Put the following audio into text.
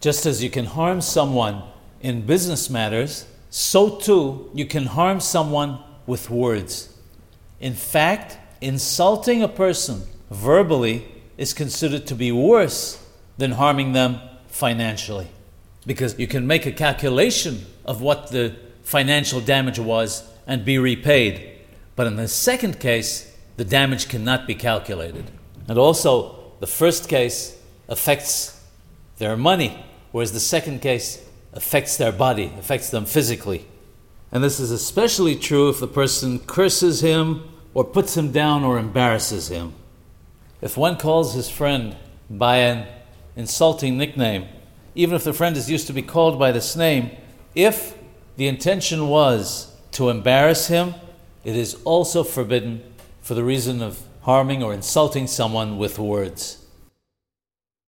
Just as you can harm someone in business matters, so too you can harm someone with words. In fact, insulting a person verbally is considered to be worse than harming them financially. Because you can make a calculation of what the financial damage was and be repaid. But in the second case, the damage cannot be calculated. And also, the first case affects their money, whereas the second case affects their body, affects them physically. And this is especially true if the person curses him or puts him down or embarrasses him. If one calls his friend by an insulting nickname, even if the friend is used to be called by this name, if the intention was to embarrass him, it is also forbidden for the reason of harming or insulting someone with words.